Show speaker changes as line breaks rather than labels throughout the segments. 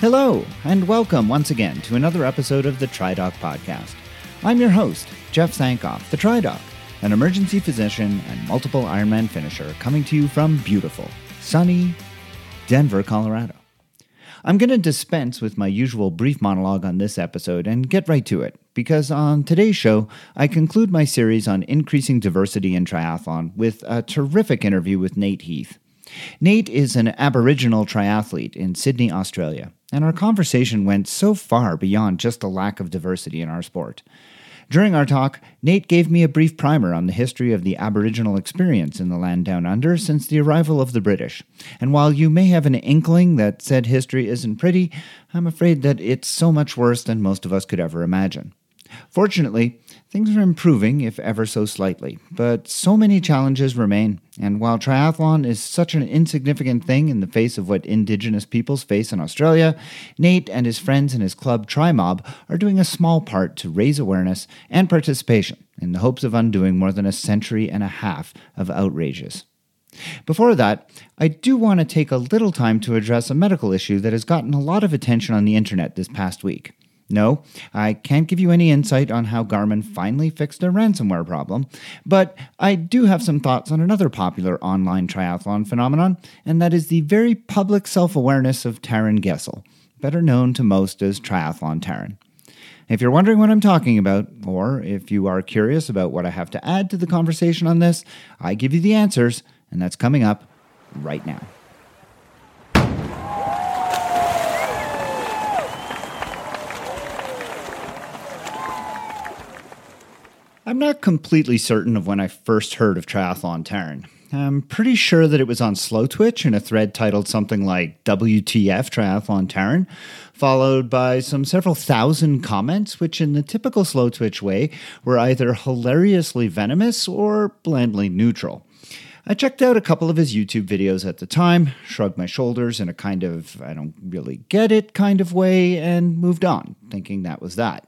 Hello, and welcome once again to another episode of the TriDoc Podcast. I'm your host, Jeff Sankoff, the TriDoc, an emergency physician and multiple Ironman finisher coming to you from beautiful, sunny Denver, Colorado. I'm going to dispense with my usual brief monologue on this episode and get right to it, because on today's show, I conclude my series on increasing diversity in triathlon with a terrific interview with Nate Heath. Nate is an Aboriginal triathlete in Sydney, Australia, and our conversation went so far beyond just the lack of diversity in our sport. During our talk, Nate gave me a brief primer on the history of the Aboriginal experience in the land down under since the arrival of the British. And while you may have an inkling that said history isn't pretty, I'm afraid that it's so much worse than most of us could ever imagine. Fortunately, things are improving, if ever so slightly, but so many challenges remain. And while triathlon is such an insignificant thing in the face of what Indigenous peoples face in Australia, Nate and his friends in his club TriMob are doing a small part to raise awareness and participation in the hopes of undoing more than a century and a half of outrages. Before that, I do want to take a little time to address a medical issue that has gotten a lot of attention on the internet this past week. No, I can't give you any insight on how Garmin finally fixed their ransomware problem, but I do have some thoughts on another popular online triathlon phenomenon, and that is the very public self awareness of Taren Gesell, better known to most as Triathlon Taren. If you're wondering what I'm talking about, or if you are curious about what I have to add to the conversation on this, I give you the answers, and that's coming up right now. I'm not completely certain of when I first heard of Triathlon Taren. I'm pretty sure that it was on Slowtwitch in a thread titled something like WTF Triathlon Taren, followed by some several thousand comments, which in the typical Slowtwitch way were either hilariously venomous or blandly neutral. I checked out a couple of his YouTube videos at the time, shrugged my shoulders in a kind of I don't really get it kind of way, and moved on, thinking that was that.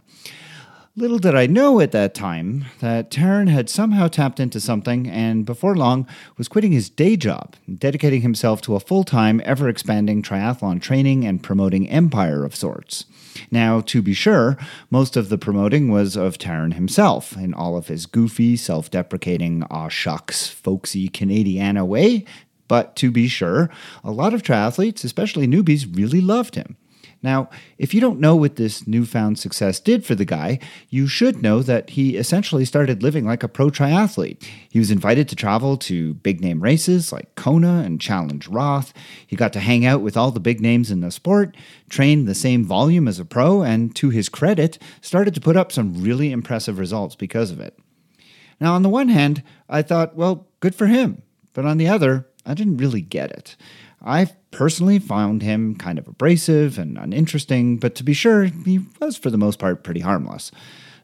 Little did I know at that time that Taren had somehow tapped into something and before long was quitting his day job, dedicating himself to a full time, ever expanding triathlon training and promoting empire of sorts. Now, to be sure, most of the promoting was of Taren himself in all of his goofy, self deprecating, aw shucks, folksy Canadiana way. But to be sure, a lot of triathletes, especially newbies, really loved him. Now, if you don't know what this newfound success did for the guy, you should know that he essentially started living like a pro triathlete. He was invited to travel to big name races like Kona and Challenge Roth. He got to hang out with all the big names in the sport, trained the same volume as a pro, and to his credit, started to put up some really impressive results because of it. Now, on the one hand, I thought, well, good for him. But on the other, I didn't really get it. I personally found him kind of abrasive and uninteresting, but to be sure, he was for the most part pretty harmless.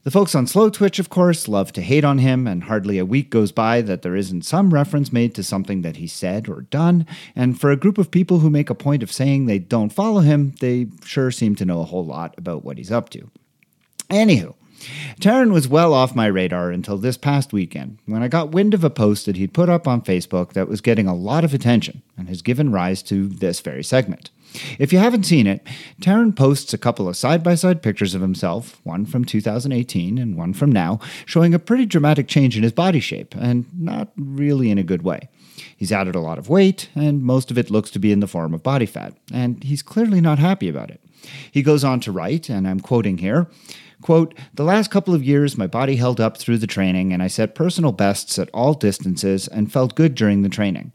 The folks on Slowtwitch, of course, love to hate on him, and hardly a week goes by that there isn't some reference made to something that he said or done. And for a group of people who make a point of saying they don't follow him, they sure seem to know a whole lot about what he's up to. Anywho, Taren was well off my radar until this past weekend when I got wind of a post that he'd put up on Facebook that was getting a lot of attention and has given rise to this very segment. If you haven't seen it, Taren posts a couple of side by side pictures of himself, one from 2018 and one from now, showing a pretty dramatic change in his body shape, and not really in a good way. He's added a lot of weight, and most of it looks to be in the form of body fat, and he's clearly not happy about it. He goes on to write, and I'm quoting here Quote, the last couple of years, my body held up through the training, and I set personal bests at all distances and felt good during the training.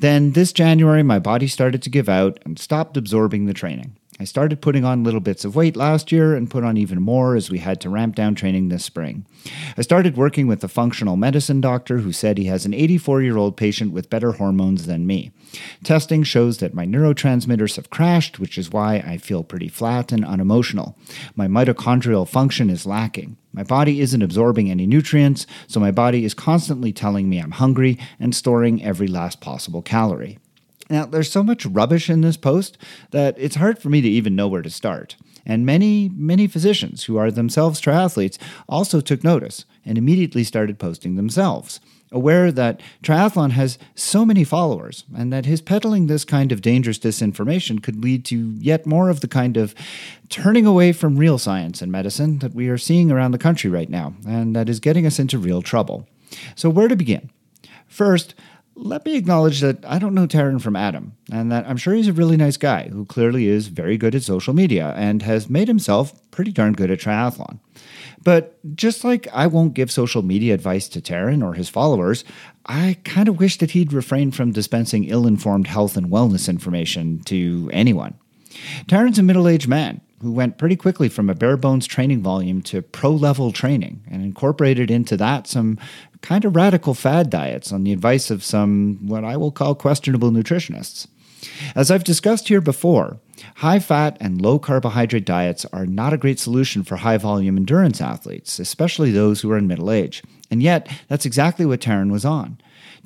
Then, this January, my body started to give out and stopped absorbing the training. I started putting on little bits of weight last year and put on even more as we had to ramp down training this spring. I started working with a functional medicine doctor who said he has an 84 year old patient with better hormones than me. Testing shows that my neurotransmitters have crashed, which is why I feel pretty flat and unemotional. My mitochondrial function is lacking. My body isn't absorbing any nutrients, so my body is constantly telling me I'm hungry and storing every last possible calorie. Now, there's so much rubbish in this post that it's hard for me to even know where to start. And many, many physicians who are themselves triathletes also took notice and immediately started posting themselves. aware that triathlon has so many followers and that his peddling this kind of dangerous disinformation could lead to yet more of the kind of turning away from real science and medicine that we are seeing around the country right now, and that is getting us into real trouble. So, where to begin? First, let me acknowledge that I don't know Taren from Adam, and that I'm sure he's a really nice guy who clearly is very good at social media and has made himself pretty darn good at triathlon. But just like I won't give social media advice to Taren or his followers, I kind of wish that he'd refrain from dispensing ill informed health and wellness information to anyone. Taren's a middle aged man who went pretty quickly from a bare bones training volume to pro level training and incorporated into that some kind of radical fad diets on the advice of some what I will call questionable nutritionists. As I've discussed here before, high fat and low carbohydrate diets are not a great solution for high volume endurance athletes, especially those who are in middle age. And yet, that's exactly what Taren was on.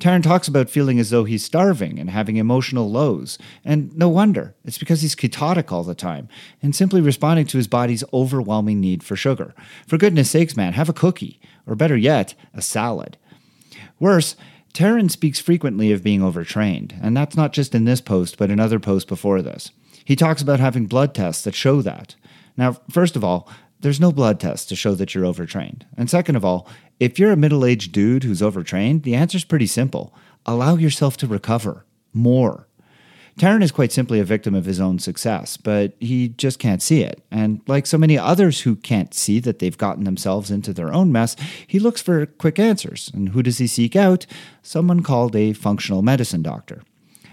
Taren talks about feeling as though he's starving and having emotional lows. And no wonder. It's because he's ketotic all the time and simply responding to his body's overwhelming need for sugar. For goodness sakes, man, have a cookie. Or better yet, a salad. Worse, Taren speaks frequently of being overtrained, and that's not just in this post, but in other posts before this. He talks about having blood tests that show that. Now, first of all, there's no blood test to show that you're overtrained. And second of all, if you're a middle aged dude who's overtrained, the answer's pretty simple allow yourself to recover more. Taren is quite simply a victim of his own success, but he just can't see it. And like so many others who can't see that they've gotten themselves into their own mess, he looks for quick answers. And who does he seek out? Someone called a functional medicine doctor.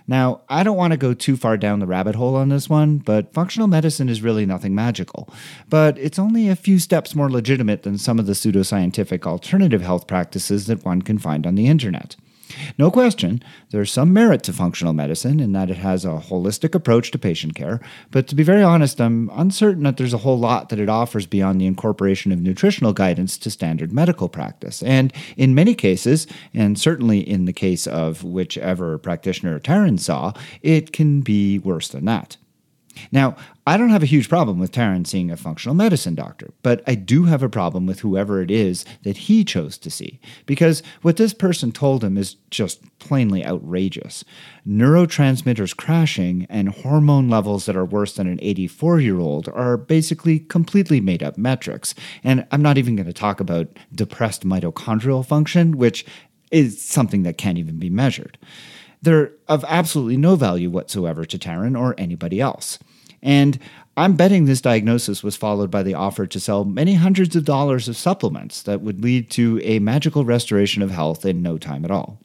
Now, I don't want to go too far down the rabbit hole on this one, but functional medicine is really nothing magical. But it's only a few steps more legitimate than some of the pseudoscientific alternative health practices that one can find on the internet. No question, there's some merit to functional medicine in that it has a holistic approach to patient care, but to be very honest, I'm uncertain that there's a whole lot that it offers beyond the incorporation of nutritional guidance to standard medical practice. And in many cases, and certainly in the case of whichever practitioner Taren saw, it can be worse than that. Now, I don't have a huge problem with Taren seeing a functional medicine doctor, but I do have a problem with whoever it is that he chose to see, because what this person told him is just plainly outrageous. Neurotransmitters crashing and hormone levels that are worse than an 84 year old are basically completely made up metrics. And I'm not even going to talk about depressed mitochondrial function, which is something that can't even be measured. They're of absolutely no value whatsoever to Taren or anybody else. And I'm betting this diagnosis was followed by the offer to sell many hundreds of dollars of supplements that would lead to a magical restoration of health in no time at all.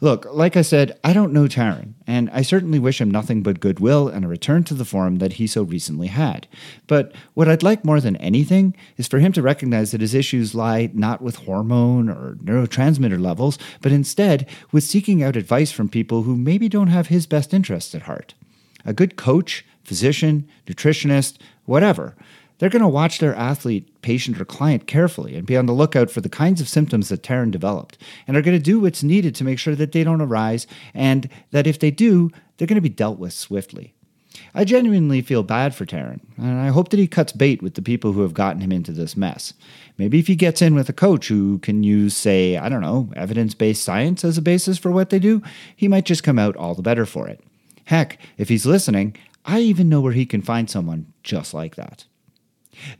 Look, like I said, I don't know Taren, and I certainly wish him nothing but goodwill and a return to the form that he so recently had. But what I'd like more than anything is for him to recognize that his issues lie not with hormone or neurotransmitter levels, but instead with seeking out advice from people who maybe don't have his best interests at heart. A good coach physician, nutritionist, whatever, they're going to watch their athlete, patient, or client carefully and be on the lookout for the kinds of symptoms that Taren developed, and are going to do what's needed to make sure that they don't arise, and that if they do, they're going to be dealt with swiftly. I genuinely feel bad for Taren, and I hope that he cuts bait with the people who have gotten him into this mess. Maybe if he gets in with a coach who can use, say, I don't know, evidence based science as a basis for what they do, he might just come out all the better for it. Heck, if he's listening, I even know where he can find someone just like that.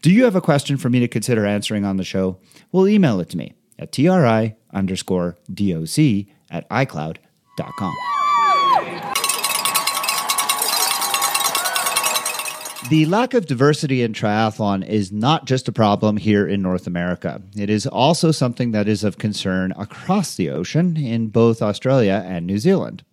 Do you have a question for me to consider answering on the show? Well, email it to me at tri underscore doc at icloud.com. The lack of diversity in triathlon is not just a problem here in North America. It is also something that is of concern across the ocean in both Australia and New Zealand.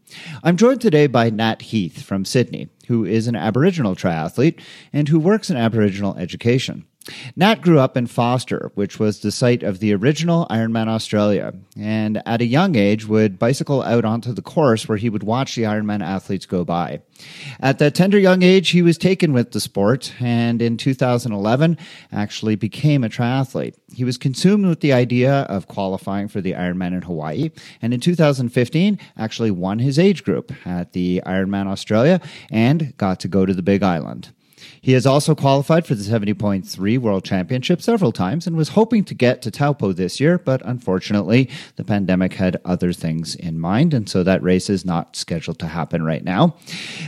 I'm joined today by Nat Heath from Sydney, who is an Aboriginal triathlete and who works in Aboriginal education. Nat grew up in Forster, which was the site of the original Ironman Australia, and at a young age would bicycle out onto the course where he would watch the Ironman athletes go by. At that tender young age, he was taken with the sport, and in 2011 actually became a triathlete. He was consumed with the idea of qualifying for the Ironman in Hawaii, and in 2015 actually won his age group at the Ironman Australia and got to go to the Big Island. He has also qualified for the 70.3 World Championship several times and was hoping to get to Taupo this year, but unfortunately, the pandemic had other things in mind, and so that race is not scheduled to happen right now.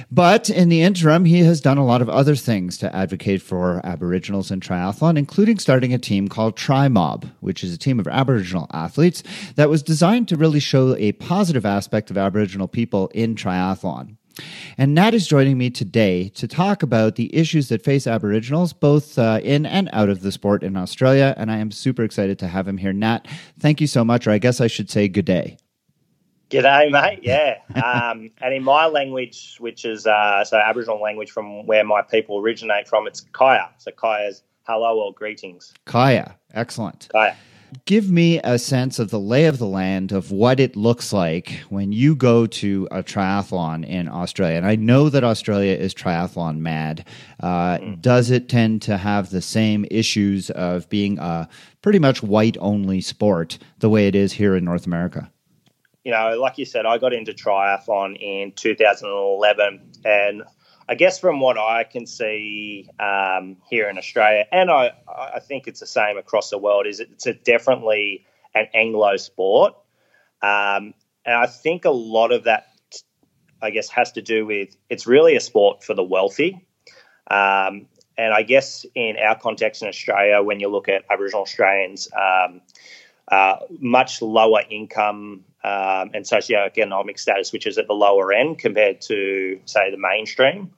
But in the interim, he has done a lot of other things to advocate for Aboriginals in triathlon, including starting a team called TriMob, which is a team of Aboriginal athletes that was designed to really show a positive aspect of Aboriginal people in triathlon. And Nat is joining me today to talk about the issues that face Aboriginals both uh, in and out of the sport in Australia. And I am super excited to have him here. Nat, thank you so much, or I guess I should say good day.
G'day, mate. Yeah. Um, and in my language, which is uh, so Aboriginal language from where my people originate from, it's Kaya. So Kaya is hello or greetings.
Kaya. Excellent.
Kaya.
Give me a sense of the lay of the land of what it looks like when you go to a triathlon in Australia. And I know that Australia is triathlon mad. Uh, mm. Does it tend to have the same issues of being a pretty much white only sport the way it is here in North America?
You know, like you said, I got into triathlon in 2011 and I guess from what I can see um, here in Australia, and I, I think it's the same across the world, is it's definitely an Anglo sport, um, and I think a lot of that, I guess, has to do with it's really a sport for the wealthy, um, and I guess in our context in Australia, when you look at Aboriginal Australians, um, uh, much lower income um, and socioeconomic status, which is at the lower end compared to, say, the mainstream.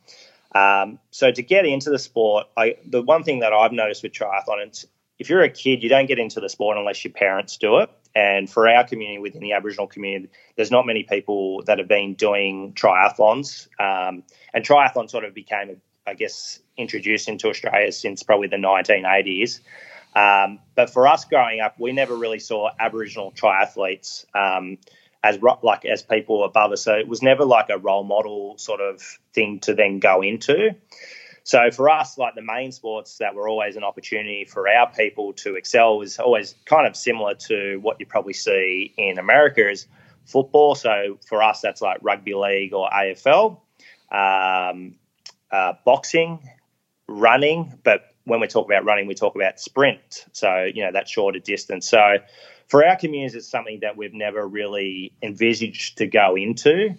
Um, so to get into the sport, I, the one thing that I've noticed with triathlon, is if you're a kid, you don't get into the sport unless your parents do it. And for our community within the Aboriginal community, there's not many people that have been doing triathlons. Um, and triathlon sort of became, I guess, introduced into Australia since probably the 1980s. Um, but for us growing up, we never really saw Aboriginal triathletes um, as like as people above us. So it was never like a role model sort of thing to then go into. So for us, like the main sports that were always an opportunity for our people to excel was always kind of similar to what you probably see in America is football. So for us, that's like rugby league or AFL, um, uh, boxing, running, but when we talk about running, we talk about sprint. So, you know, that shorter distance. So, for our communities, it's something that we've never really envisaged to go into.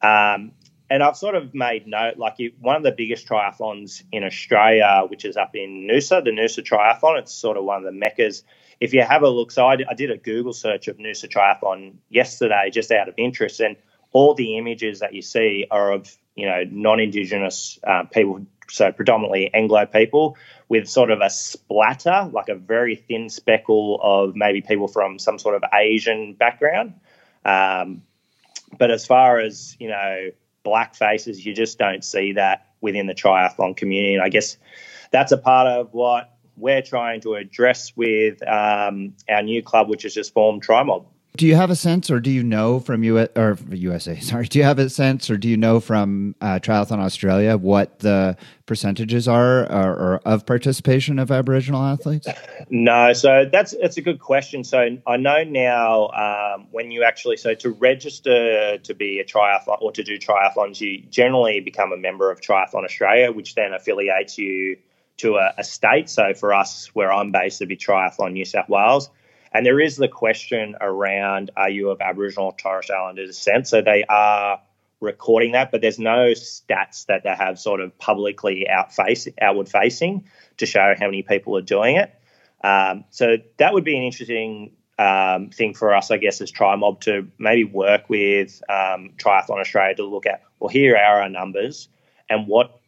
Um, and I've sort of made note, like one of the biggest triathlons in Australia, which is up in Noosa, the Noosa Triathlon. It's sort of one of the meccas. If you have a look, so I, I did a Google search of Noosa Triathlon yesterday, just out of interest, and all the images that you see are of you know non-indigenous uh, people so predominantly Anglo people, with sort of a splatter, like a very thin speckle of maybe people from some sort of Asian background. Um, but as far as, you know, black faces, you just don't see that within the triathlon community. And I guess that's a part of what we're trying to address with um, our new club, which is just formed TriMob.
Do you have a sense, or do you know from U or USA? Sorry, do you have a sense, or do you know from uh, Triathlon Australia what the percentages are or, or, of participation of Aboriginal athletes?
No, so that's it's a good question. So I know now um, when you actually so to register to be a triathlon or to do triathlons, you generally become a member of Triathlon Australia, which then affiliates you to a, a state. So for us, where I'm based, it'd be Triathlon New South Wales. And there is the question around are you of Aboriginal or Torres Islander descent? So they are recording that, but there's no stats that they have sort of publicly outward facing to show how many people are doing it. Um, so that would be an interesting um, thing for us, I guess, as TriMob to maybe work with um, Triathlon Australia to look at, well, here are our numbers and what,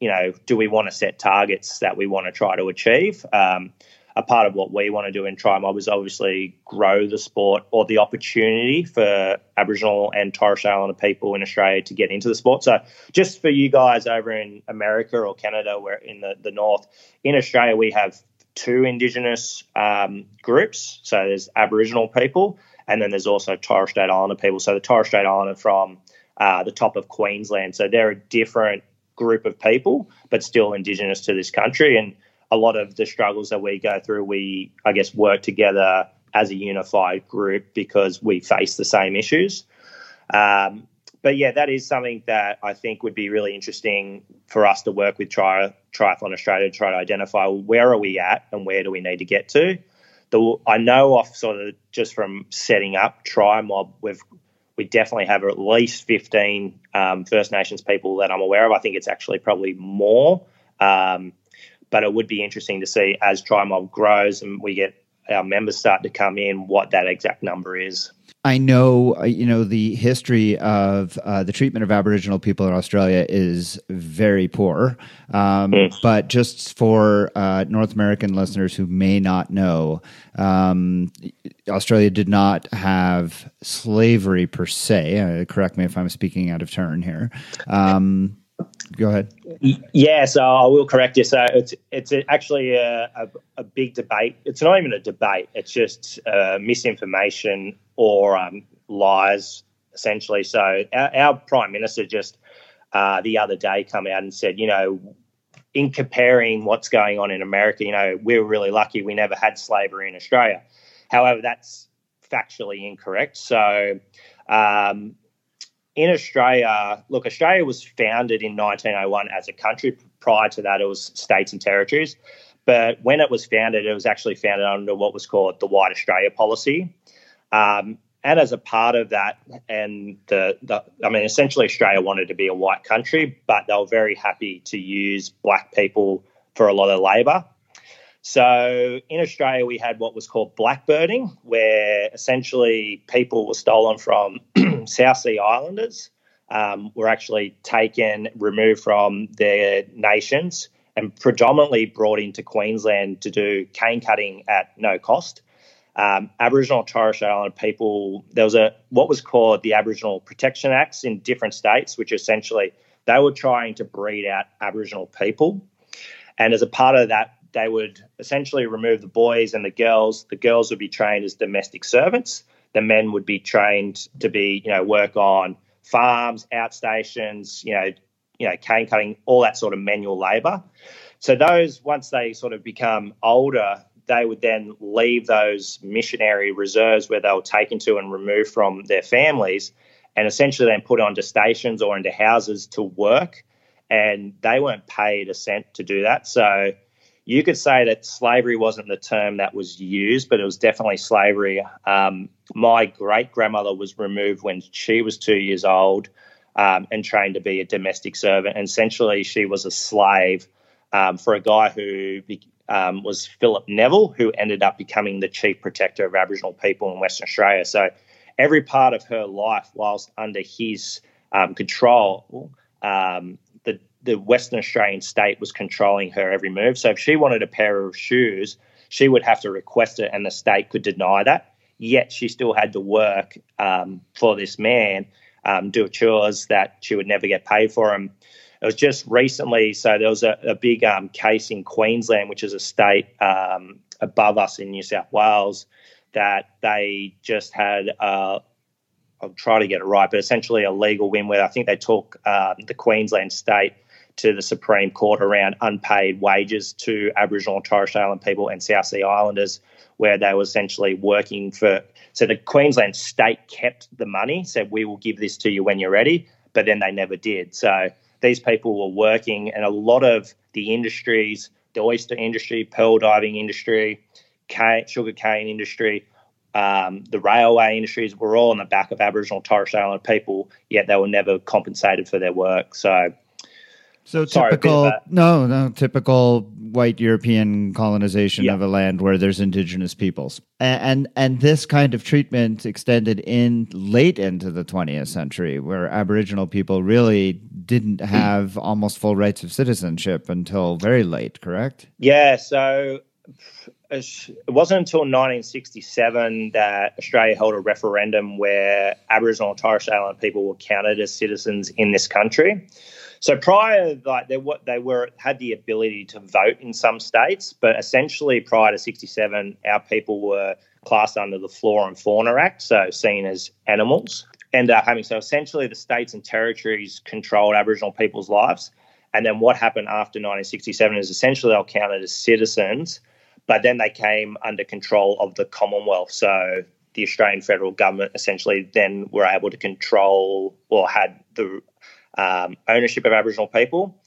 you know, do we want to set targets that we want to try to achieve? Um, a part of what we want to do in TriMob is obviously grow the sport or the opportunity for Aboriginal and Torres Strait Islander people in Australia to get into the sport. So, just for you guys over in America or Canada, where in the, the north, in Australia, we have two Indigenous um, groups. So, there's Aboriginal people, and then there's also Torres Strait Islander people. So, the Torres Strait Islander from uh, the top of Queensland. So, they're a different group of people, but still Indigenous to this country. And a lot of the struggles that we go through, we, I guess, work together as a unified group because we face the same issues. Um, but yeah, that is something that I think would be really interesting for us to work with Tri- Triathlon Australia to try to identify where are we at and where do we need to get to. The, I know off sort of just from setting up Tri-Mob, we've we definitely have at least 15 um, First Nations people that I'm aware of. I think it's actually probably more. Um, but it would be interesting to see as Tri-Mob grows and we get our members start to come in what that exact number is.
I know, uh, you know, the history of uh, the treatment of Aboriginal people in Australia is very poor. Um, mm. But just for uh, North American listeners who may not know, um, Australia did not have slavery per se. Uh, correct me if I'm speaking out of turn here. Um, go ahead.
Yeah, so I will correct you. So it's it's actually a, a, a big debate. It's not even a debate. It's just uh, misinformation or um, lies, essentially. So our, our prime minister just uh, the other day come out and said, you know, in comparing what's going on in America, you know, we are really lucky we never had slavery in Australia. However, that's factually incorrect. So um, in Australia, look, Australia was founded in 1901 as a country. Prior to that, it was states and territories. But when it was founded, it was actually founded under what was called the White Australia policy. Um, and as a part of that, and the, the, I mean, essentially, Australia wanted to be a white country, but they were very happy to use black people for a lot of labour. So in Australia, we had what was called blackbirding, where essentially people were stolen from South Sea Islanders, um, were actually taken, removed from their nations, and predominantly brought into Queensland to do cane cutting at no cost. Um, Aboriginal Torres Strait Islander people, there was a what was called the Aboriginal Protection Acts in different states, which essentially they were trying to breed out Aboriginal people. And as a part of that they would essentially remove the boys and the girls. The girls would be trained as domestic servants. The men would be trained to be, you know, work on farms, outstations, you know, you know, cane cutting, all that sort of manual labour. So those, once they sort of become older, they would then leave those missionary reserves where they were taken to and removed from their families, and essentially then put onto stations or into houses to work. And they weren't paid a cent to do that. So you could say that slavery wasn't the term that was used, but it was definitely slavery. Um, my great grandmother was removed when she was two years old um, and trained to be a domestic servant. And essentially, she was a slave um, for a guy who um, was Philip Neville, who ended up becoming the chief protector of Aboriginal people in Western Australia. So every part of her life, whilst under his um, control, um, the Western Australian state was controlling her every move. So if she wanted a pair of shoes, she would have to request it, and the state could deny that. Yet she still had to work um, for this man, um, do chores that she would never get paid for him. It was just recently, so there was a, a big um, case in Queensland, which is a state um, above us in New South Wales, that they just had. Uh, I'll try to get it right, but essentially a legal win where I think they took um, the Queensland state to the Supreme Court around unpaid wages to Aboriginal and Torres Strait Island people and South Sea Islanders, where they were essentially working for. So the Queensland state kept the money, said, We will give this to you when you're ready, but then they never did. So these people were working, and a lot of the industries, the oyster industry, pearl diving industry, cane, sugar cane industry, um, the railway industries were all on the back of Aboriginal Torres Strait Islander people, yet they were never compensated for their work. So
so typical, no, no, typical white European colonization yeah. of a land where there's indigenous peoples, and, and, and this kind of treatment extended in late into the 20th century, where Aboriginal people really didn't hmm. have almost full rights of citizenship until very late. Correct?
Yeah. So it wasn't until 1967 that Australia held a referendum where Aboriginal and Torres Strait Islander people were counted as citizens in this country. So prior, like they what they were had the ability to vote in some states, but essentially prior to '67, our people were classed under the Flora and Fauna Act, so seen as animals. End up uh, having so essentially the states and territories controlled Aboriginal people's lives. And then what happened after 1967 is essentially they were counted as citizens, but then they came under control of the Commonwealth. So the Australian federal government essentially then were able to control or had the um, ownership of Aboriginal people.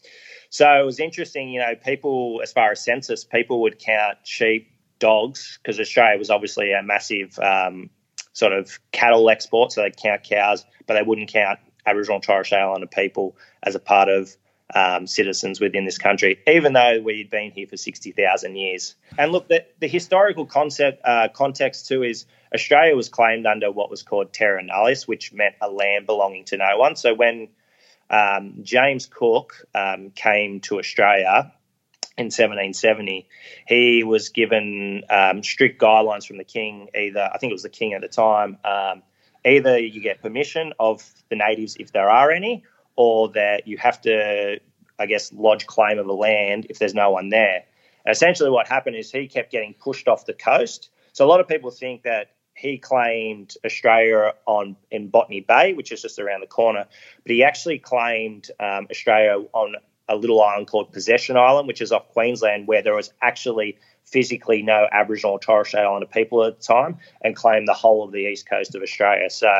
So it was interesting, you know, people, as far as census, people would count sheep, dogs, because Australia was obviously a massive um, sort of cattle export, so they'd count cows, but they wouldn't count Aboriginal and Torres Strait Islander people as a part of um, citizens within this country, even though we'd been here for 60,000 years. And look, the, the historical concept uh, context too is Australia was claimed under what was called terra nullius, which meant a land belonging to no one. So when um, James Cook um, came to Australia in 1770, he was given um, strict guidelines from the king. Either I think it was the king at the time. Um, either you get permission of the natives if there are any, or that you have to, I guess, lodge claim of the land if there's no one there. And essentially, what happened is he kept getting pushed off the coast. So a lot of people think that he claimed Australia on in Botany Bay, which is just around the corner, but he actually claimed um, Australia on a little island called Possession Island, which is off Queensland, where there was actually physically no Aboriginal or Torres Strait Islander people at the time, and claimed the whole of the east coast of Australia. So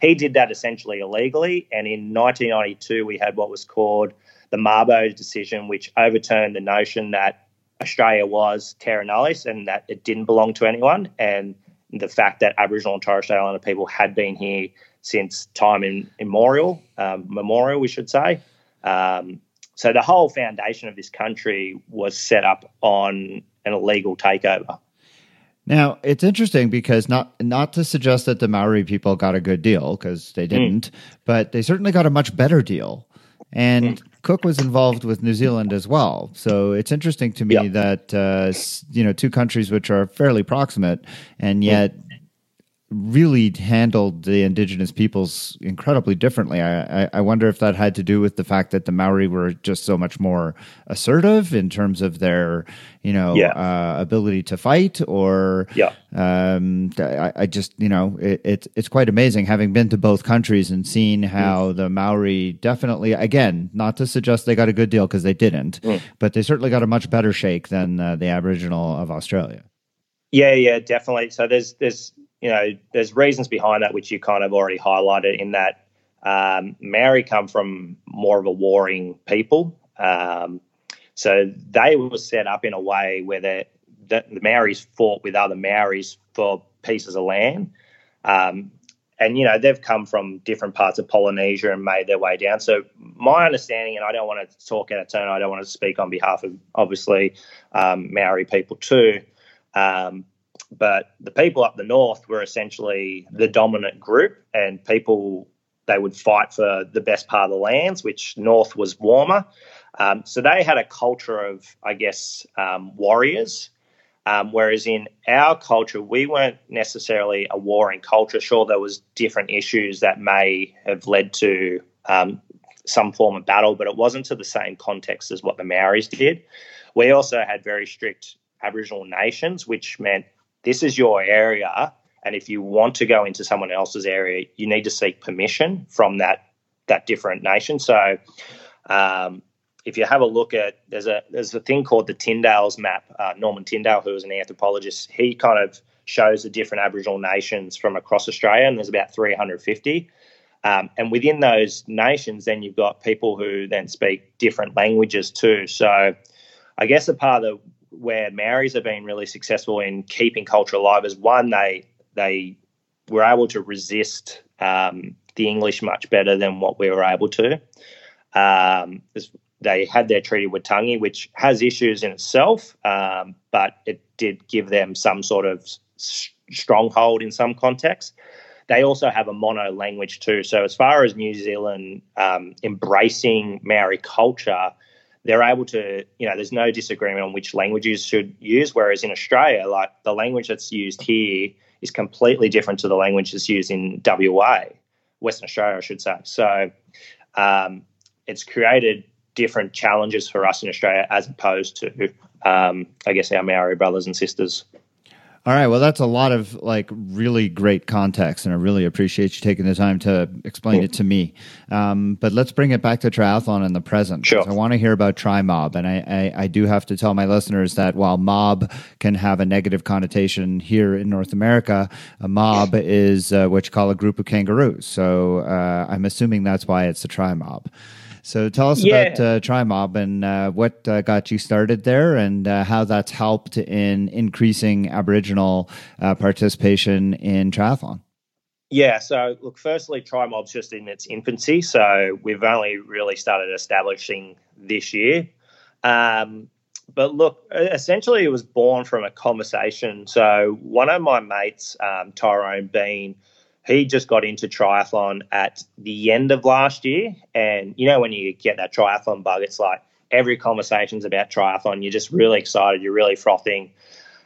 he did that essentially illegally. And in 1992, we had what was called the Mabo decision, which overturned the notion that Australia was terra nullius and that it didn't belong to anyone. And the fact that Aboriginal and Torres Strait Islander people had been here since time in, immemorial, um, memorial, we should say. Um, so the whole foundation of this country was set up on an illegal takeover.
Now it's interesting because not not to suggest that the Maori people got a good deal because they hmm. didn't, mm. but they certainly got a much better deal. And mm. Cook was involved with New Zealand as well, so it's interesting to me that uh, you know two countries which are fairly proximate, and yet really handled the indigenous peoples incredibly differently. I, I, wonder if that had to do with the fact that the Maori were just so much more assertive in terms of their, you know, yeah. uh, ability to fight, or
yeah.
Um, I, I, just, you know, it, it, it's quite amazing having been to both countries and seen mm. how mm. the Maori definitely, again, not to suggest they got a good deal because they didn't, mm. but they certainly got a much better shake than uh, the Aboriginal of Australia.
Yeah, yeah, definitely. So there's there's you know, there's reasons behind that which you kind of already highlighted in that um, Maori come from more of a warring people. Um, so they were set up in a way where the, the, Maoris fought with other Maoris for pieces of land. Um, and, you know, they've come from different parts of Polynesia and made their way down. So my understanding, and I don't want to talk out of turn, I don't want to speak on behalf of, obviously, um, Maori people too. But the people up the north were essentially the dominant group, and people they would fight for the best part of the lands, which north was warmer. Um, so they had a culture of, I guess, um, warriors. Um, whereas in our culture, we weren't necessarily a warring culture. Sure, there was different issues that may have led to um, some form of battle, but it wasn't to the same context as what the Maoris did. We also had very strict Aboriginal nations, which meant this is your area. And if you want to go into someone else's area, you need to seek permission from that that different nation. So, um, if you have a look at there's a there's a thing called the Tindale's map. Uh, Norman Tindale, who was an anthropologist, he kind of shows the different Aboriginal nations from across Australia, and there's about 350. Um, and within those nations, then you've got people who then speak different languages too. So, I guess a part of the where Maoris have been really successful in keeping culture alive is one they they were able to resist um, the English much better than what we were able to. Um, they had their treaty with Tangi, which has issues in itself, um, but it did give them some sort of stronghold in some contexts. They also have a mono language too. So, as far as New Zealand um, embracing Maori culture, they're able to, you know, there's no disagreement on which languages should use. Whereas in Australia, like the language that's used here is completely different to the language that's used in WA, Western Australia, I should say. So um, it's created different challenges for us in Australia as opposed to, um, I guess, our Maori brothers and sisters.
All right. Well, that's a lot of like really great context, and I really appreciate you taking the time to explain cool. it to me. Um, but let's bring it back to triathlon in the present.
Sure.
I want to hear about Tri Mob, and I, I, I, do have to tell my listeners that while mob can have a negative connotation here in North America, a mob is uh, what you call a group of kangaroos. So uh, I'm assuming that's why it's a Tri Mob. So tell us yeah. about uh, TriMob and uh, what uh, got you started there and uh, how that's helped in increasing Aboriginal uh, participation in triathlon.
Yeah, so look, firstly, TriMob's just in its infancy, so we've only really started establishing this year. Um, but look, essentially, it was born from a conversation. So one of my mates, um, Tyrone Bean, he just got into triathlon at the end of last year. And you know, when you get that triathlon bug, it's like every conversation's about triathlon. You're just really excited. You're really frothing.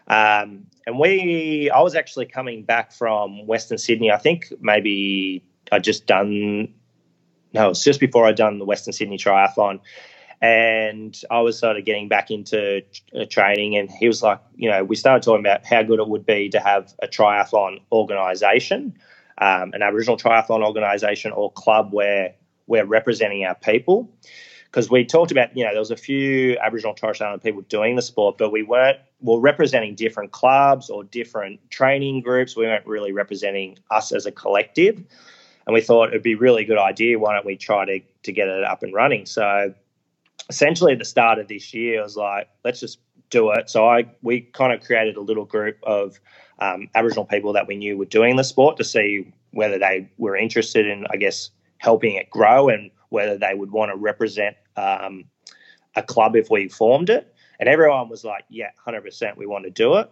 Um, and we, I was actually coming back from Western Sydney. I think maybe I just done, no, it's just before I'd done the Western Sydney triathlon. And I was sort of getting back into uh, training, and he was like, you know, we started talking about how good it would be to have a triathlon organisation um, an Aboriginal triathlon organisation or club where we're representing our people. Because we talked about, you know, there was a few Aboriginal Torres Strait people doing the sport, but we weren't, we are representing different clubs or different training groups. We weren't really representing us as a collective. And we thought it'd be a really good idea. Why don't we try to, to get it up and running? So essentially at the start of this year, I was like, let's just do it. So I we kind of created a little group of um, Aboriginal people that we knew were doing the sport to see whether they were interested in, I guess, helping it grow and whether they would want to represent um, a club if we formed it. And everyone was like, yeah, 100%, we want to do it.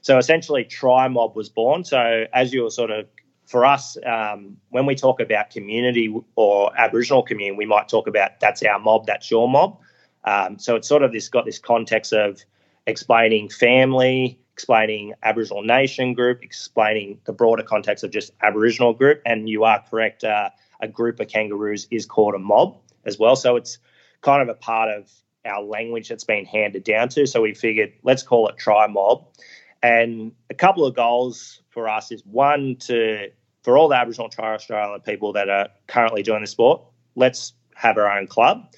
So essentially, Tri Mob was born. So, as you were sort of, for us, um, when we talk about community or Aboriginal community, we might talk about that's our mob, that's your mob. Um, so, it's sort of this got this context of explaining family, explaining Aboriginal nation group, explaining the broader context of just Aboriginal group. And you are correct, uh, a group of kangaroos is called a mob as well. So it's kind of a part of our language that's been handed down to. So we figured let's call it Tri Mob. And a couple of goals for us is one to for all the Aboriginal Torres Strait Islander people that are currently doing the sport, let's have our own club.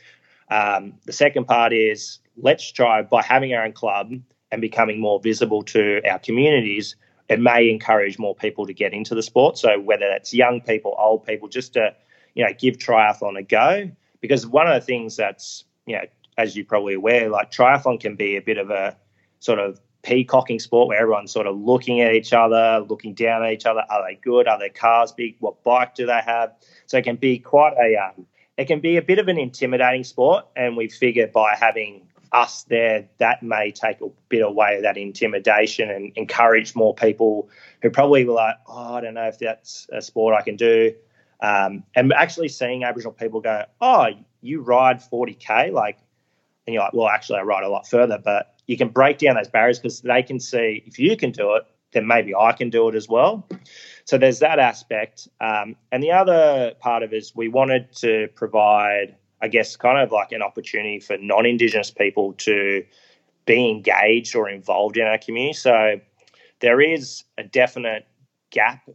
Um, the second part is let's try by having our own club and becoming more visible to our communities, it may encourage more people to get into the sport. So whether that's young people, old people, just to you know give triathlon a go. Because one of the things that's you know as you're probably aware, like triathlon can be a bit of a sort of peacocking sport where everyone's sort of looking at each other, looking down at each other. Are they good? Are their cars big? What bike do they have? So it can be quite a um, it can be a bit of an intimidating sport. And we figure by having us there, that may take a bit away of that intimidation and encourage more people who probably were like, oh, I don't know if that's a sport I can do. Um, and actually seeing Aboriginal people go, oh, you ride 40K? Like, and you're like, well, actually, I ride a lot further. But you can break down those barriers because they can see if you can do it, then maybe I can do it as well. So there's that aspect. Um, and the other part of it is we wanted to provide – I guess, kind of like an opportunity for non Indigenous people to be engaged or involved in our community. So there is a definite gap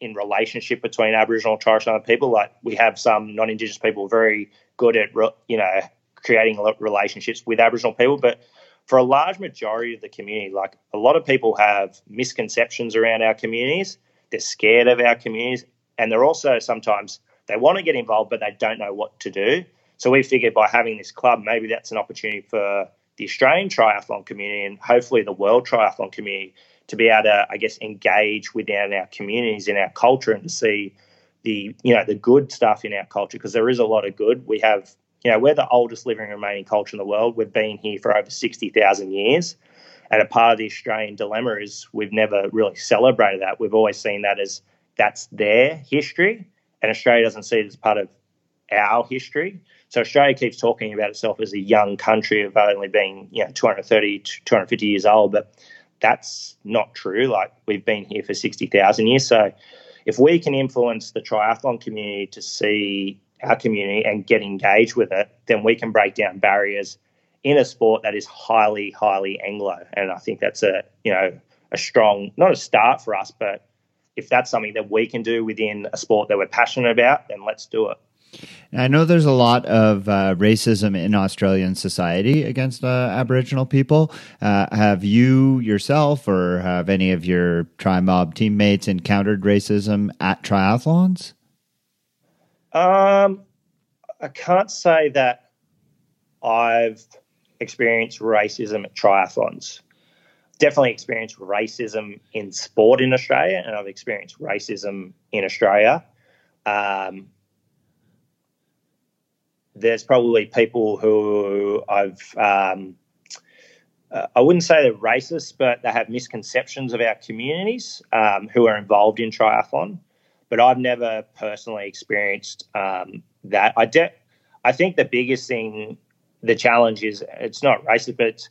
in relationship between Aboriginal and Torres Strait Islander people. Like we have some non Indigenous people very good at, you know, creating relationships with Aboriginal people, but for a large majority of the community, like a lot of people have misconceptions around our communities. They're scared of our communities, and they're also sometimes they want to get involved, but they don't know what to do. So we figured by having this club, maybe that's an opportunity for the Australian triathlon community and hopefully the world triathlon community to be able to, I guess, engage within our communities, in our culture, and to see the you know the good stuff in our culture because there is a lot of good. We have you know we're the oldest living remaining culture in the world. We've been here for over sixty thousand years, and a part of the Australian dilemma is we've never really celebrated that. We've always seen that as that's their history, and Australia doesn't see it as part of our history. So Australia keeps talking about itself as a young country of only being, you know, 230, 250 years old, but that's not true. Like we've been here for 60,000 years. So if we can influence the triathlon community to see our community and get engaged with it, then we can break down barriers in a sport that is highly, highly Anglo. And I think that's a, you know, a strong, not a start for us, but if that's something that we can do within a sport that we're passionate about, then let's do it.
I know there's a lot of uh, racism in Australian society against uh, Aboriginal people. Uh, have you yourself or have any of your Tri Mob teammates encountered racism at triathlons?
Um, I can't say that I've experienced racism at triathlons. Definitely experienced racism in sport in Australia, and I've experienced racism in Australia. Um, there's probably people who I've um, uh, I wouldn't say they're racist, but they have misconceptions of our communities um, who are involved in triathlon. But I've never personally experienced um, that. I de- I think the biggest thing, the challenge is it's not racist, but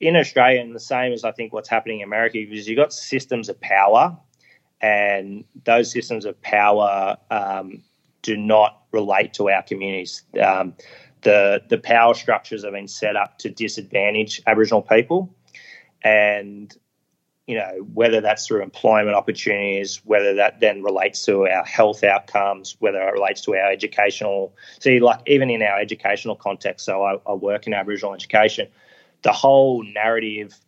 in Australia, and the same as I think what's happening in America, is you've got systems of power, and those systems of power um, do not relate to our communities. Um, the the power structures have been set up to disadvantage Aboriginal people, and you know whether that's through employment opportunities, whether that then relates to our health outcomes, whether it relates to our educational. See, like even in our educational context, so I, I work in Aboriginal education. The whole narrative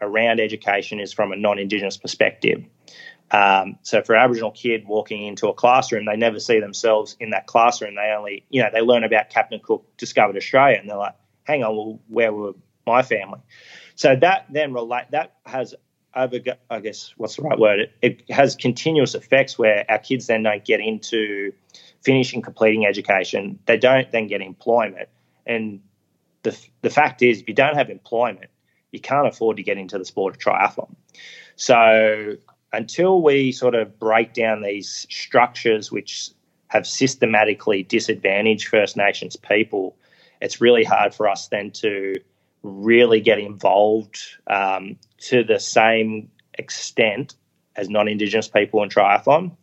around education is from a non-Indigenous perspective. Um, so for an Aboriginal kid walking into a classroom, they never see themselves in that classroom. They only, you know, they learn about Captain Cook discovered Australia, and they're like, "Hang on, well, where were my family?" So that then relate that has over, I guess, what's the right word? It, it has continuous effects where our kids then don't get into finishing, completing education. They don't then get employment, and the the fact is, if you don't have employment, you can't afford to get into the sport of triathlon. So until we sort of break down these structures which have systematically disadvantaged First Nations people, it's really hard for us then to really get involved um, to the same extent as non Indigenous people in triathlon.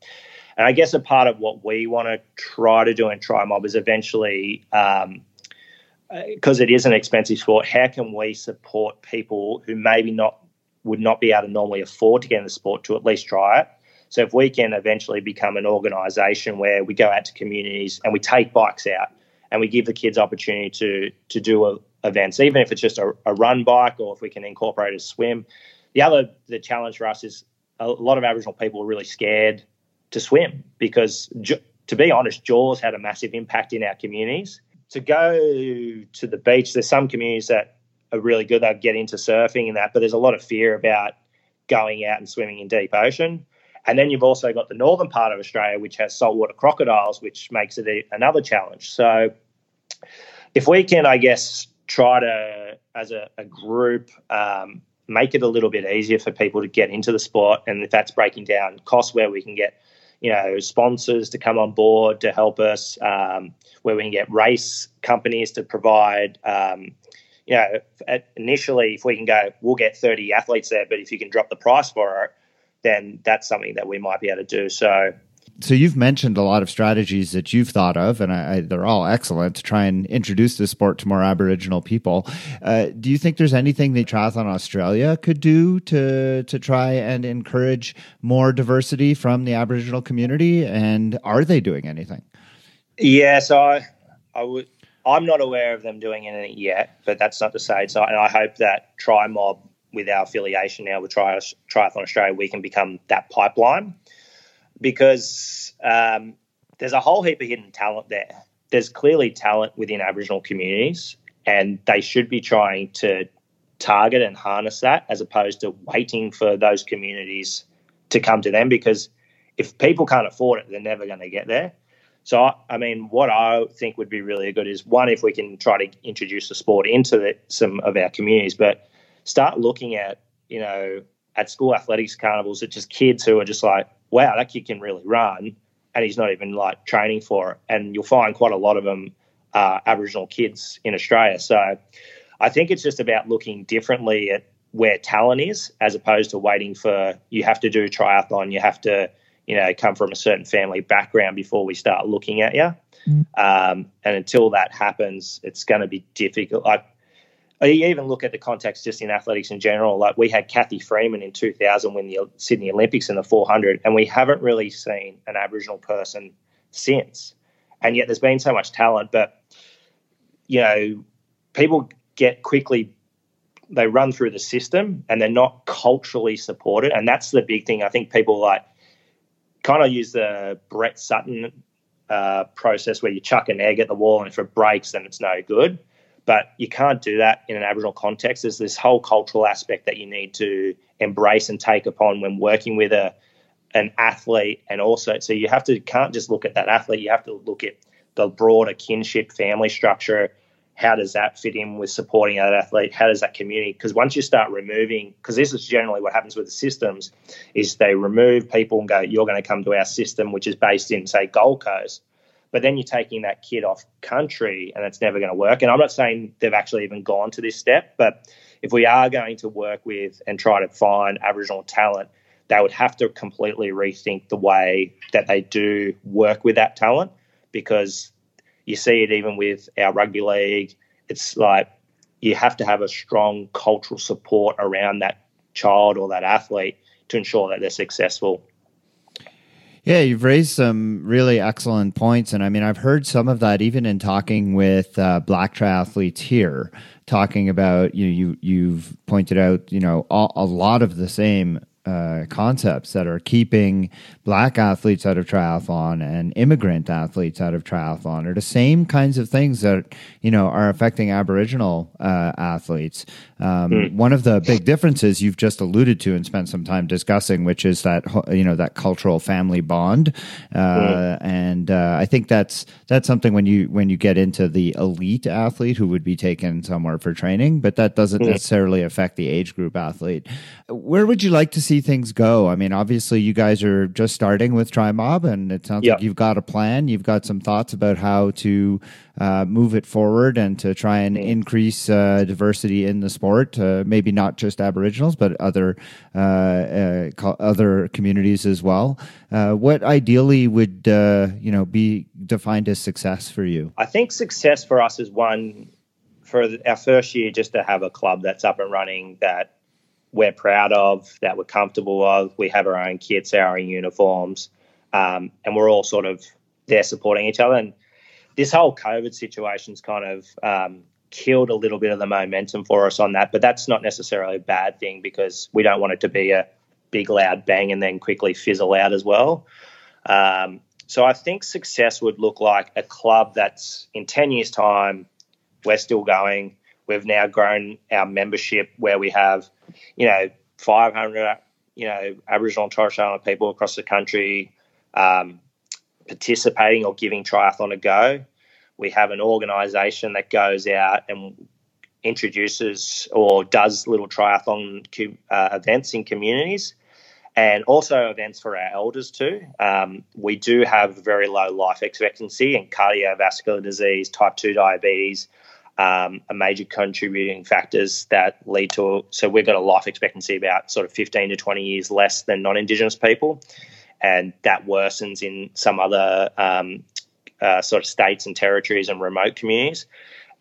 And I guess a part of what we want to try to do in TriMob is eventually, because um, it is an expensive sport, how can we support people who maybe not would not be able to normally afford to get in the sport to at least try it. So if we can eventually become an organisation where we go out to communities and we take bikes out and we give the kids opportunity to to do a, events, even if it's just a, a, run bike or if we can incorporate a swim. The other the challenge for us is a lot of Aboriginal people are really scared to swim because, to be honest, Jaws had a massive impact in our communities. To go to the beach, there's some communities that are really good. They get into surfing and that, but there's a lot of fear about going out and swimming in deep ocean. And then you've also got the northern part of Australia, which has saltwater crocodiles, which makes it a, another challenge. So, if we can, I guess, try to, as a, a group, um, make it a little bit easier for people to get into the sport, and if that's breaking down costs, where we can get, you know, sponsors to come on board to help us, um, where we can get race companies to provide um, you know, initially, if we can go, we'll get 30 athletes there, but if you can drop the price for it, then that's something that we might be able to do. So,
so you've mentioned a lot of strategies that you've thought of, and I, I, they're all excellent to try and introduce the sport to more Aboriginal people. Uh, do you think there's anything that Triathlon Australia could do to to try and encourage more diversity from the Aboriginal community? And are they doing anything?
Yeah, so I, I would I'm not aware of them doing anything yet, but that's not to say. So, and I hope that Tri Mob, with our affiliation now with Tri- Triathlon Australia, we can become that pipeline because um, there's a whole heap of hidden talent there. There's clearly talent within Aboriginal communities, and they should be trying to target and harness that as opposed to waiting for those communities to come to them because if people can't afford it, they're never going to get there. So, I mean, what I think would be really good is one, if we can try to introduce the sport into the, some of our communities, but start looking at, you know, at school athletics carnivals, it's just kids who are just like, wow, that kid can really run, and he's not even like training for it. And you'll find quite a lot of them are uh, Aboriginal kids in Australia. So, I think it's just about looking differently at where talent is, as opposed to waiting for you have to do triathlon, you have to you know, come from a certain family background before we start looking at you. Mm. Um, and until that happens, it's going to be difficult. Like you even look at the context just in athletics in general. Like we had Cathy Freeman in 2000 win the Sydney Olympics in the 400, and we haven't really seen an Aboriginal person since. And yet there's been so much talent, but you know, people get quickly they run through the system and they're not culturally supported, and that's the big thing. I think people like kind of use the Brett Sutton uh, process where you chuck an egg at the wall, and if it breaks, then it's no good but you can't do that in an Aboriginal context. There's this whole cultural aspect that you need to embrace and take upon when working with a an athlete, and also so you have to can't just look at that athlete. You have to look at the broader kinship family structure. How does that fit in with supporting that athlete? How does that community? Because once you start removing, because this is generally what happens with the systems, is they remove people and go, "You're going to come to our system, which is based in say Gold Coast." But then you're taking that kid off country and it's never going to work. And I'm not saying they've actually even gone to this step, but if we are going to work with and try to find Aboriginal talent, they would have to completely rethink the way that they do work with that talent because you see it even with our rugby league. It's like you have to have a strong cultural support around that child or that athlete to ensure that they're successful.
Yeah, you've raised some really excellent points. And I mean, I've heard some of that even in talking with uh, black triathletes here, talking about, you know, you, you've pointed out, you know, a, a lot of the same uh, concepts that are keeping black athletes out of triathlon and immigrant athletes out of triathlon are the same kinds of things that you know are affecting Aboriginal uh, athletes. Um, mm. One of the big differences you've just alluded to and spent some time discussing, which is that you know that cultural family bond, uh, mm. and uh, I think that's that's something when you when you get into the elite athlete who would be taken somewhere for training, but that doesn't mm. necessarily affect the age group athlete. Where would you like to see things go? I mean, obviously you guys are just starting with TriMob, and it sounds yep. like you've got a plan. You've got some thoughts about how to uh, move it forward and to try and mm. increase uh, diversity in the sport. Uh, maybe not just Aboriginals, but other uh, uh, co- other communities as well. Uh, what ideally would you know be defined as success for you?
I think success for us is one for our first year just to have a club that's up and running that we're proud of, that we're comfortable of. We have our own kits, our own uniforms, um, and we're all sort of there supporting each other. And this whole COVID situation's kind of um, killed a little bit of the momentum for us on that, but that's not necessarily a bad thing because we don't want it to be a big loud bang and then quickly fizzle out as well. Um, so I think success would look like a club that's in 10 years' time, we're still going. We've now grown our membership where we have, you know, 500, you know, Aboriginal and Torres Strait Islander people across the country um, participating or giving triathlon a go. We have an organisation that goes out and introduces or does little triathlon uh, events in communities and also events for our elders too. Um, we do have very low life expectancy and cardiovascular disease, type 2 diabetes, um, are major contributing factors that lead to. So we've got a life expectancy about sort of 15 to 20 years less than non-Indigenous people, and that worsens in some other um, uh, sort of states and territories and remote communities.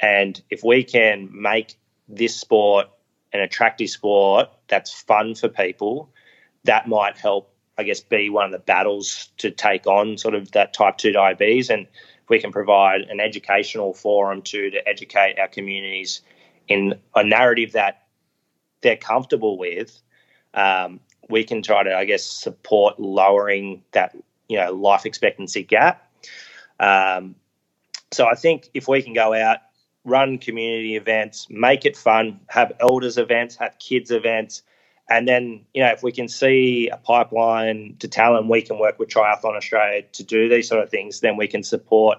And if we can make this sport an attractive sport that's fun for people, that might help, I guess, be one of the battles to take on sort of that type 2 diabetes. And we can provide an educational forum to to educate our communities in a narrative that they're comfortable with, um, we can try to, I guess, support lowering that you know life expectancy gap. Um, so I think if we can go out, run community events, make it fun, have elders events, have kids events, and then, you know, if we can see a pipeline to talent, we can work with Triathlon Australia to do these sort of things, then we can support,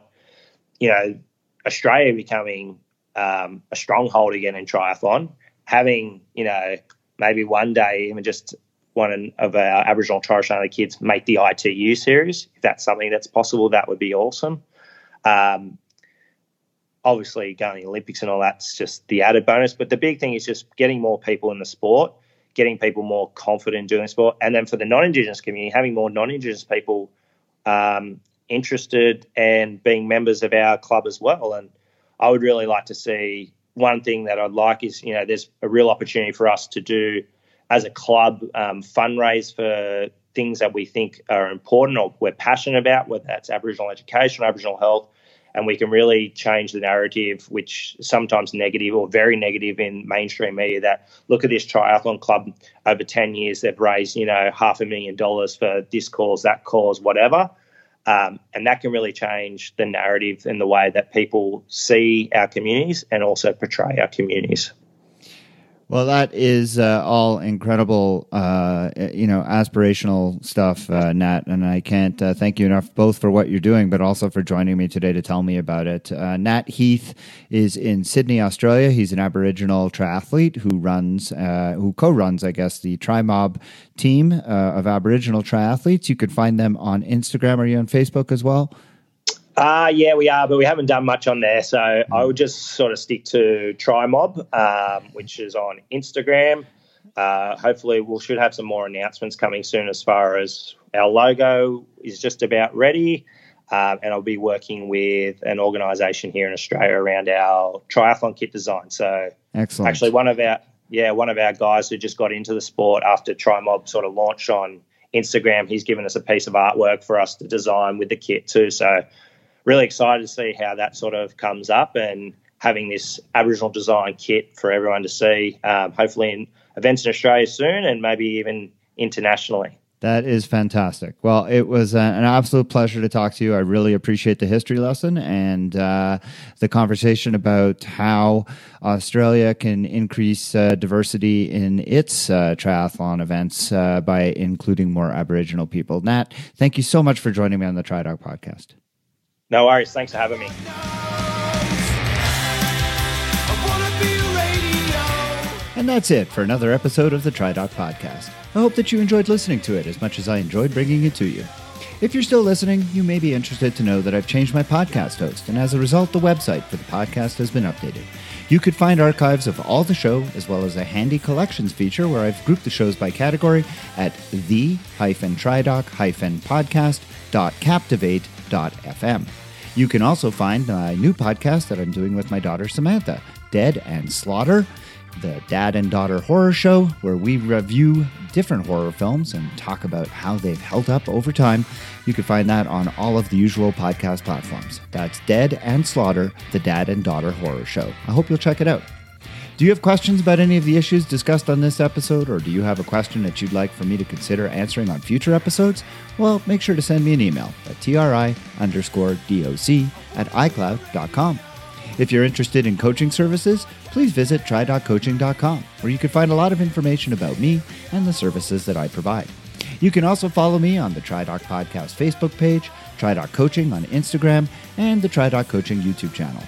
you know, Australia becoming um, a stronghold again in triathlon, having, you know, maybe one day even just one of our Aboriginal Torres Strait kids make the ITU series. If that's something that's possible, that would be awesome. Um, obviously, going to the Olympics and all that's just the added bonus. But the big thing is just getting more people in the sport getting people more confident in doing sport. And then for the non-Indigenous community, having more non-Indigenous people um, interested and being members of our club as well. And I would really like to see one thing that I'd like is, you know, there's a real opportunity for us to do as a club um, fundraise for things that we think are important or we're passionate about, whether that's Aboriginal education, Aboriginal health, and we can really change the narrative, which sometimes negative or very negative in mainstream media. That look at this triathlon club over ten years, they've raised you know half a million dollars for this cause, that cause, whatever. Um, and that can really change the narrative and the way that people see our communities and also portray our communities.
Well, that is uh, all incredible, uh, you know, aspirational stuff, uh, Nat. And I can't uh, thank you enough both for what you're doing, but also for joining me today to tell me about it. Uh, Nat Heath is in Sydney, Australia. He's an Aboriginal triathlete who runs, uh, who co-runs, I guess, the TriMob team of Aboriginal triathletes. You can find them on Instagram. Are you on Facebook as well?
Uh, yeah, we are, but we haven't done much on there. So I would just sort of stick to TriMob, um, which is on Instagram. Uh, hopefully, we should have some more announcements coming soon as far as our logo is just about ready. Um, and I'll be working with an organisation here in Australia around our triathlon kit design. So,
excellent.
Actually, one of our yeah, one of our guys who just got into the sport after TriMob sort of launched on Instagram, he's given us a piece of artwork for us to design with the kit too. So really excited to see how that sort of comes up and having this Aboriginal design kit for everyone to see, um, hopefully in events in Australia soon and maybe even internationally.
That is fantastic. Well, it was an absolute pleasure to talk to you. I really appreciate the history lesson and uh, the conversation about how Australia can increase uh, diversity in its uh, triathlon events uh, by including more Aboriginal people. Nat, thank you so much for joining me on the TriDoc podcast.
No worries. Thanks for having me.
And that's it for another episode of the TriDoc Podcast. I hope that you enjoyed listening to it as much as I enjoyed bringing it to you. If you're still listening, you may be interested to know that I've changed my podcast host, and as a result, the website for the podcast has been updated. You could find archives of all the show, as well as a handy collections feature where I've grouped the shows by category at the-tridoc-podcast.captivate.fm. You can also find my new podcast that I'm doing with my daughter Samantha, Dead and Slaughter, the Dad and Daughter Horror Show, where we review different horror films and talk about how they've held up over time. You can find that on all of the usual podcast platforms. That's Dead and Slaughter, the Dad and Daughter Horror Show. I hope you'll check it out. Do you have questions about any of the issues discussed on this episode, or do you have a question that you'd like for me to consider answering on future episodes? Well, make sure to send me an email at tri underscore doc at icloud.com. If you're interested in coaching services, please visit try.coaching.com, where you can find a lot of information about me and the services that I provide. You can also follow me on the TriDoc Podcast Facebook page, TriDoc Coaching on Instagram, and the TriDoc Coaching YouTube channel.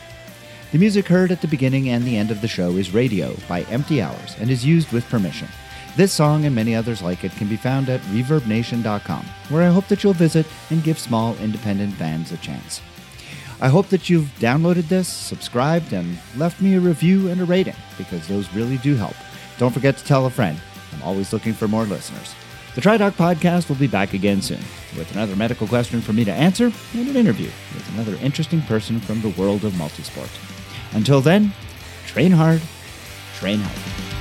The music heard at the beginning and the end of the show is Radio by Empty Hours and is used with permission. This song and many others like it can be found at ReverbNation.com, where I hope that you'll visit and give small independent bands a chance. I hope that you've downloaded this, subscribed, and left me a review and a rating, because those really do help. Don't forget to tell a friend. I'm always looking for more listeners. The TriDoc podcast will be back again soon with another medical question for me to answer and an interview with another interesting person from the world of multisport. Until then, train hard, train healthy.